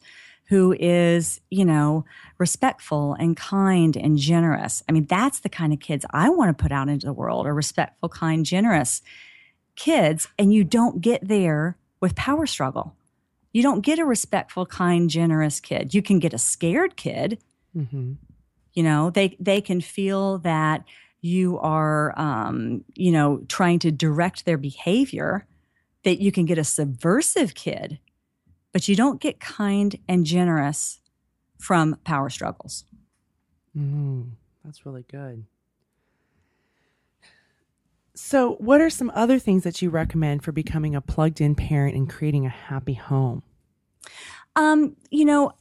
who is, you know, respectful and kind and generous. I mean, that's the kind of kids I want to put out into the world are respectful, kind, generous kids. And you don't get there with power struggle. You don't get a respectful, kind, generous kid. You can get a scared kid. Mm-hmm. You know, they they can feel that you are, um, you know, trying to direct their behavior. That you can get a subversive kid, but you don't get kind and generous from power struggles. Mm, that's really good. So, what are some other things that you recommend for becoming a plugged in parent and creating a happy home? Um, you know,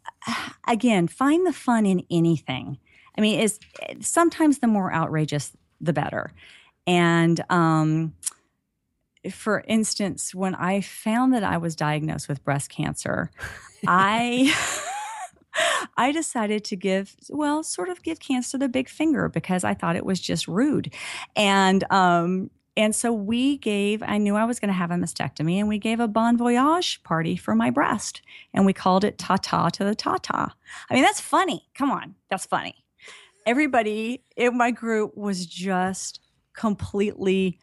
again, find the fun in anything. I mean, is sometimes the more outrageous, the better. And um, for instance, when I found that I was diagnosed with breast cancer, I [LAUGHS] I decided to give well, sort of give cancer the big finger because I thought it was just rude, and um, and so we gave. I knew I was going to have a mastectomy, and we gave a bon voyage party for my breast, and we called it "Ta Ta to the Ta Ta." I mean, that's funny. Come on, that's funny. Everybody in my group was just completely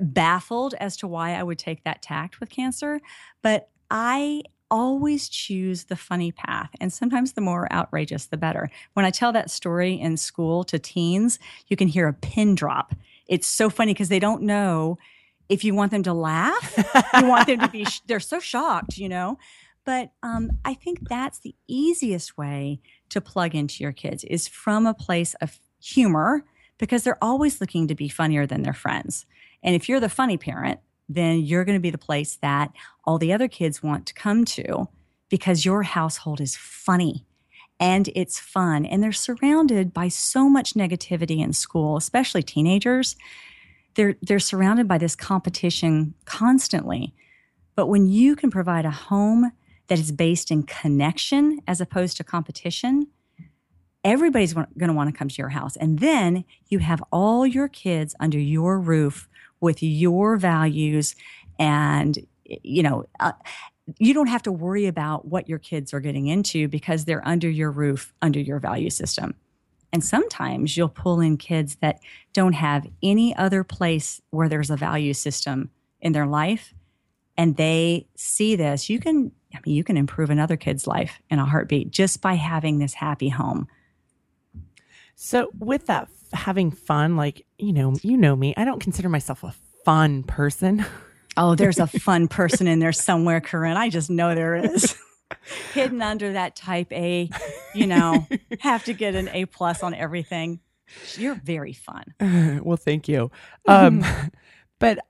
baffled as to why I would take that tact with cancer, but I always choose the funny path. And sometimes the more outrageous, the better. When I tell that story in school to teens, you can hear a pin drop. It's so funny because they don't know if you want them to laugh, you want them to be, they're so shocked, you know? But um, I think that's the easiest way to plug into your kids is from a place of humor because they're always looking to be funnier than their friends. And if you're the funny parent, then you're going to be the place that all the other kids want to come to because your household is funny and it's fun. And they're surrounded by so much negativity in school, especially teenagers. They're, they're surrounded by this competition constantly. But when you can provide a home that is based in connection as opposed to competition, everybody's going to want to come to your house. And then you have all your kids under your roof with your values and you know uh, you don't have to worry about what your kids are getting into because they're under your roof under your value system. And sometimes you'll pull in kids that don't have any other place where there's a value system in their life and they see this you can i mean you can improve another kid's life in a heartbeat just by having this happy home. So, with that having fun, like, you know, you know me, I don't consider myself a fun person. [LAUGHS] Oh, there's a fun person in there somewhere, Koren. I just know there is. [LAUGHS] Hidden under that type A, you know, have to get an A plus on everything. You're very fun. [SIGHS] well, thank you. Um, [LAUGHS] but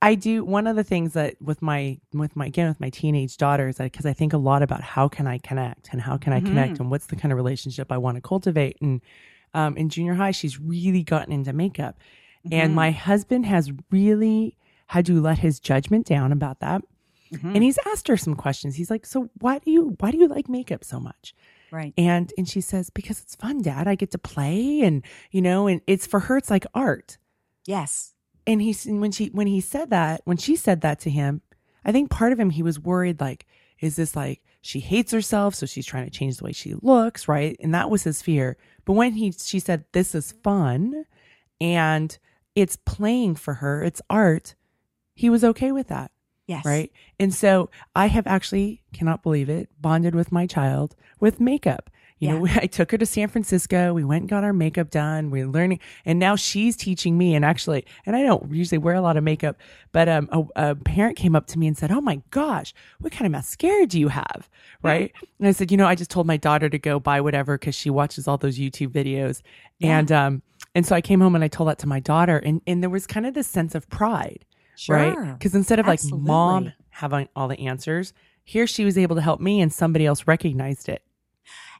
I do one of the things that with my with my again with my teenage daughters because I think a lot about how can I connect and how can I connect and what's the kind of relationship I want to cultivate and um, in junior high she's really gotten into makeup. And my husband has really had to let his judgment down about that. And he's asked her some questions. He's like so why do you why do you like makeup so much? Right. and and she says because it's fun dad. I get to play and you know and it's for her it's like art. Yes. and he's and when she when he said that when she said that to him i think part of him he was worried like is this like she hates herself so she's trying to change the way she looks right? And that was his fear but when he she said this is fun and it's playing for her it's art he was okay with that Yes. right and so i have actually cannot believe it bonded with my child with makeup You Yeah. know, [LAUGHS] I took her to San Francisco. We went and got our makeup done. We're learning, and now she's teaching me. And actually, and I don't usually wear a lot of makeup, but um, a, a parent came up to me and said, "Oh my gosh, what kind of mascara do you have?" Right? And I said, "You know, I just told my daughter to go buy whatever because she watches all those YouTube videos." Yeah. And um, and so I came home and I told that to my daughter, and and there was kind of this sense of pride, right? Because instead of like mom having all the answers, here she was able to help me, and somebody else recognized it.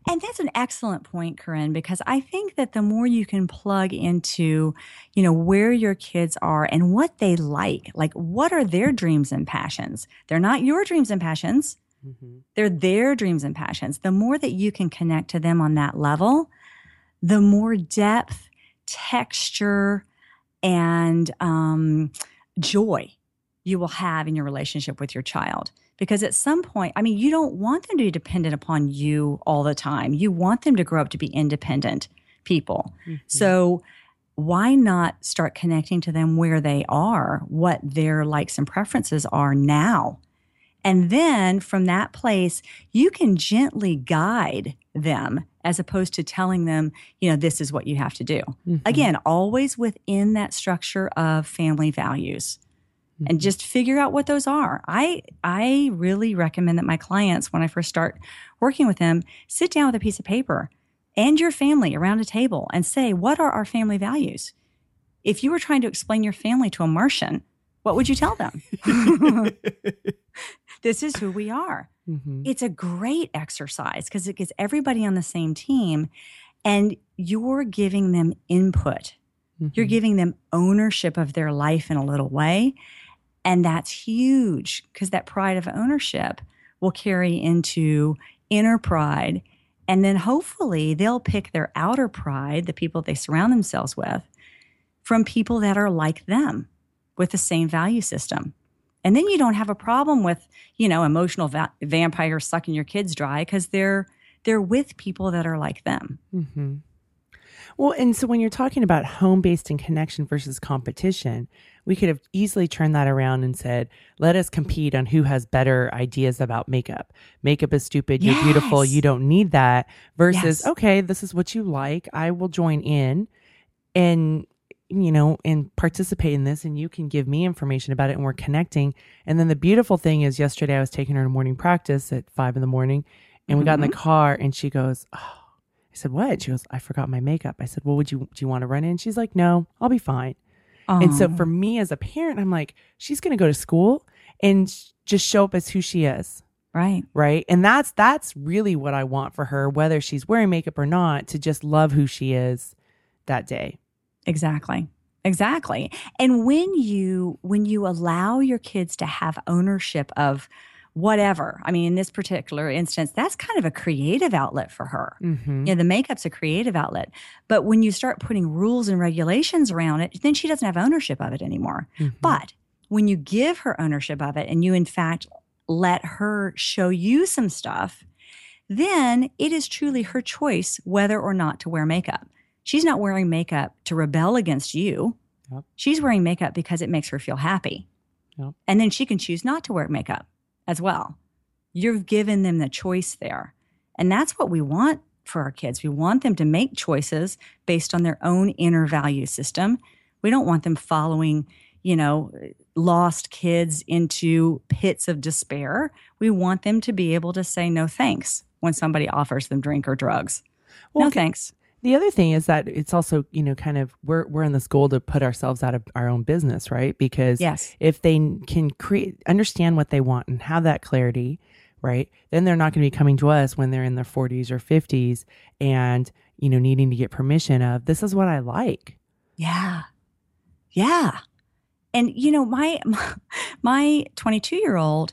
And that's an excellent point, Koren, because I think that the more you can plug into, you know, where your kids are and what they like, like what are their dreams and passions? They're not your dreams and passions. They're their dreams and passions. The more that you can connect to them on that level, the more depth, texture, and um, joy you will have in your relationship with your child. Because at some point, I mean, you don't want them to be dependent upon you all the time. You want them to grow up to be independent people. So, why not start connecting to them where they are, what their likes and preferences are now? And then from that place, you can gently guide them as opposed to telling them, you know, this is what you have to do. Mhm. Again, always within that structure of family values. And just figure out what those are. I I really recommend that my clients when I first start working with them sit down with a piece of paper and your family around a table and say, "What are our family values?" If you were trying to explain your family to a Martian, what would you tell them? [LAUGHS] this is who we are. Mhm. It's a great exercise because it gets everybody on the same team and you're giving them input. You're Mhm. giving them ownership of their life in a little way. And that's huge because that pride of ownership will carry into inner pride. And then hopefully they'll pick their outer pride, the people they surround themselves with, from people that are like them with the same value system. And then you don't have a problem with, you know, emotional va- vampires sucking your kids dry because they're they're with people that are like them. hmm Well, and so when you're talking about home based and connection versus competition, we could have easily turned that around and said, let us compete on who has better ideas about makeup. Makeup is stupid. You're beautiful. You don't need that. Versus, Yes. okay, this is what you like. I will join in and, you know, and participate in this. And you can give me information about it and we're connecting. And then the beautiful thing is, yesterday I was taking her to morning practice at five in the morning and we got in the mm-hmm. car and she goes, oh, I said, what? She goes, I forgot my makeup. I said, well, would you, do you want to run in? She's like, no, I'll be fine. And so for me as a parent, I'm like, she's going to go to school and sh- just show up as who she is. right. Right. And that's, that's really what I want for her, whether she's wearing makeup or not, to just love who she is that day. Exactly. Exactly. And when you when you allow your kids to have ownership of whatever, I mean in this particular instance, that's kind of a creative outlet for her. Mm-hmm. Yeah, the makeup's a creative outlet. But when you start putting rules and regulations around it, then she doesn't have ownership of it anymore. Mm-hmm. But when you give her ownership of it and you, in fact, let her show you some stuff, then it is truly her choice whether or not to wear makeup. She's not wearing makeup to rebel against you. Yep. She's wearing makeup because it makes her feel happy. Yep. And then she can choose not to wear makeup as well. You've given them the choice there. And that's what we want for our kids. We want them to make choices based on their own inner value system. We don't want them following, you know, lost kids into pits of despair. We want them to be able to say no thanks when somebody offers them drink or drugs. Well, no okay. thanks. The other thing is that it's also, you know, kind of we're we're in this goal to put ourselves out of our own business, right? Because Yes. if they can create understand what they want and have that clarity, right? Then they're not going to be coming to us when they're in their 40s or 50s and, you know, needing to get permission of this is what I like. Yeah. Yeah. And you know, my [LAUGHS] my 22 year old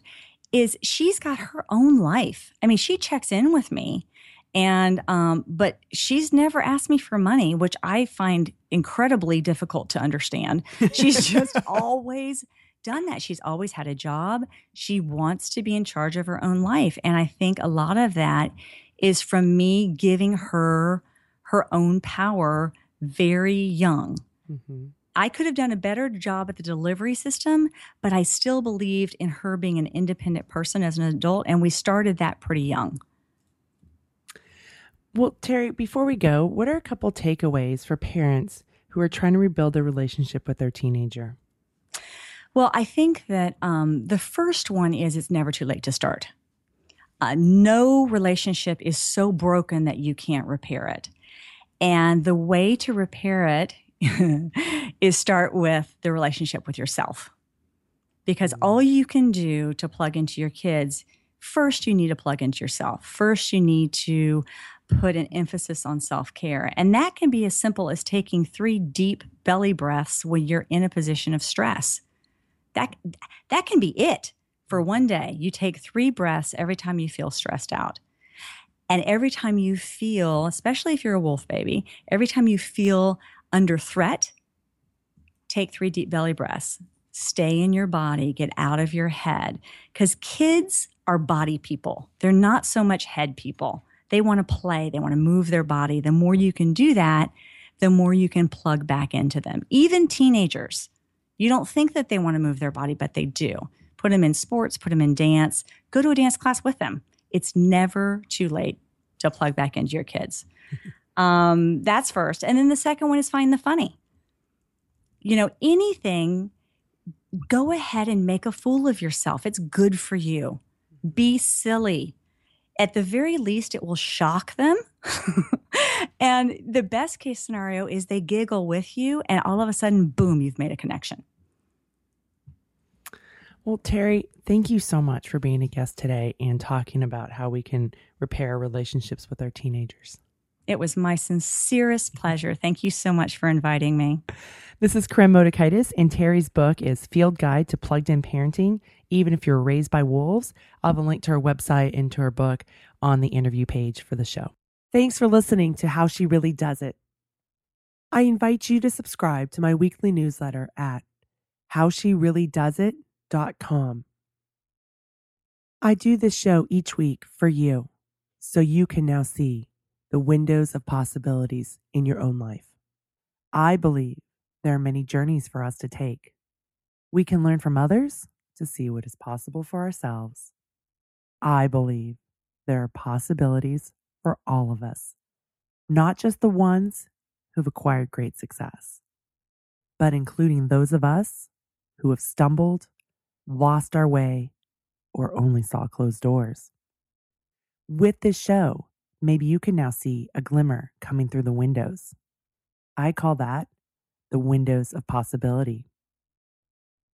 is she's got her own life. I mean, she checks in with me and um but she's never asked me for money, which I find incredibly difficult to understand. She's [LAUGHS] just always done that. She's always had a job. She wants to be in charge of her own life, and I think a lot of that is from me giving her her own power very young. Mm-hmm. I could have done a better job at the delivery system, but I still believed in her being an independent person as an adult. And we started that pretty young. Well, Terri, before we go, what are a couple takeaways for parents who are trying to rebuild their relationship with their teenager? Well, I think that um, the first one is it's never too late to start. Uh, no relationship is so broken that you can't repair it. And the way to repair it [LAUGHS] is start with the relationship with yourself. Because all you can do to plug into your kids, first you need to plug into yourself. First, you need to put an emphasis on self care. And that can be as simple as taking three deep belly breaths when you're in a position of stress. That, that can be it for one day. You take three breaths every time you feel stressed out. And every time you feel, especially if you're a wolf baby, every time you feel under threat, take three deep belly breaths. Stay in your body, get out of your head. Because kids are body people, they're not so much head people. They want to play, they want to move their body. The more you can do that, the more you can plug back into them. Even teenagers, you don't think that they want to move their body, but they do. Put them in sports, put them in dance, go to a dance class with them. It's never too late to plug back into your kids. [LAUGHS] um, that's first. And then the second one is find the funny. You know, anything, go ahead and make a fool of yourself. It's good for you. Be silly at the very least, it will shock them. [LAUGHS] and the best case scenario is they giggle with you, and all of a sudden, boom, you've made a connection. Well, Terri, thank you so much for being a guest today and talking about how we can repair relationships with our teenagers. It was my sincerest pleasure. Thank you so much for inviting me. This is Koren Motekaitis, and Terri's book is Field Guide to Plugged In Parenting even if you're raised by wolves. I'll have a link to her website and to her book on the interview page for the show. Thanks for listening to How She Really Does It. I invite you to subscribe to my weekly newsletter at howshereallydoesit.com. I do this show each week for you so you can now see the windows of possibilities in your own life. I believe there are many journeys for us to take. We can learn from others to see what is possible for ourselves. I believe there are possibilities for all of us, not just the ones who've acquired great success, but including those of us who have stumbled, lost our way, or only saw closed doors. With this show, maybe you can now see a glimmer coming through the windows. I call that the windows of possibility.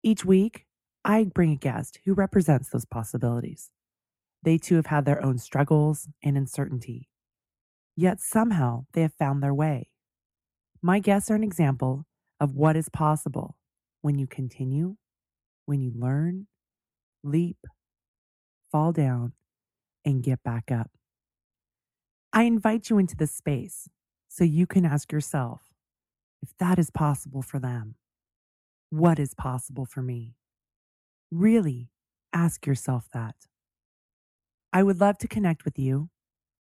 Each week, I bring a guest who represents those possibilities. They too have had their own struggles and uncertainty, yet somehow they have found their way. My guests are an example of what is possible when you continue, when you learn, leap, fall down, and get back up. I invite you into this space so you can ask yourself if that is possible for them, what is possible for me? Really ask yourself that. I would love to connect with you.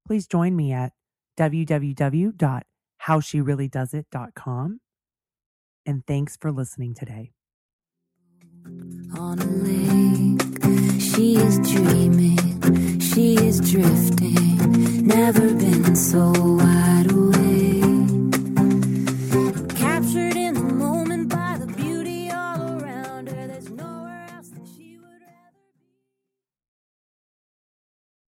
Please join me at www.howshereallydoesit.com. And thanks for listening today. On a lake, she is dreaming, she is drifting, never been so wide awake.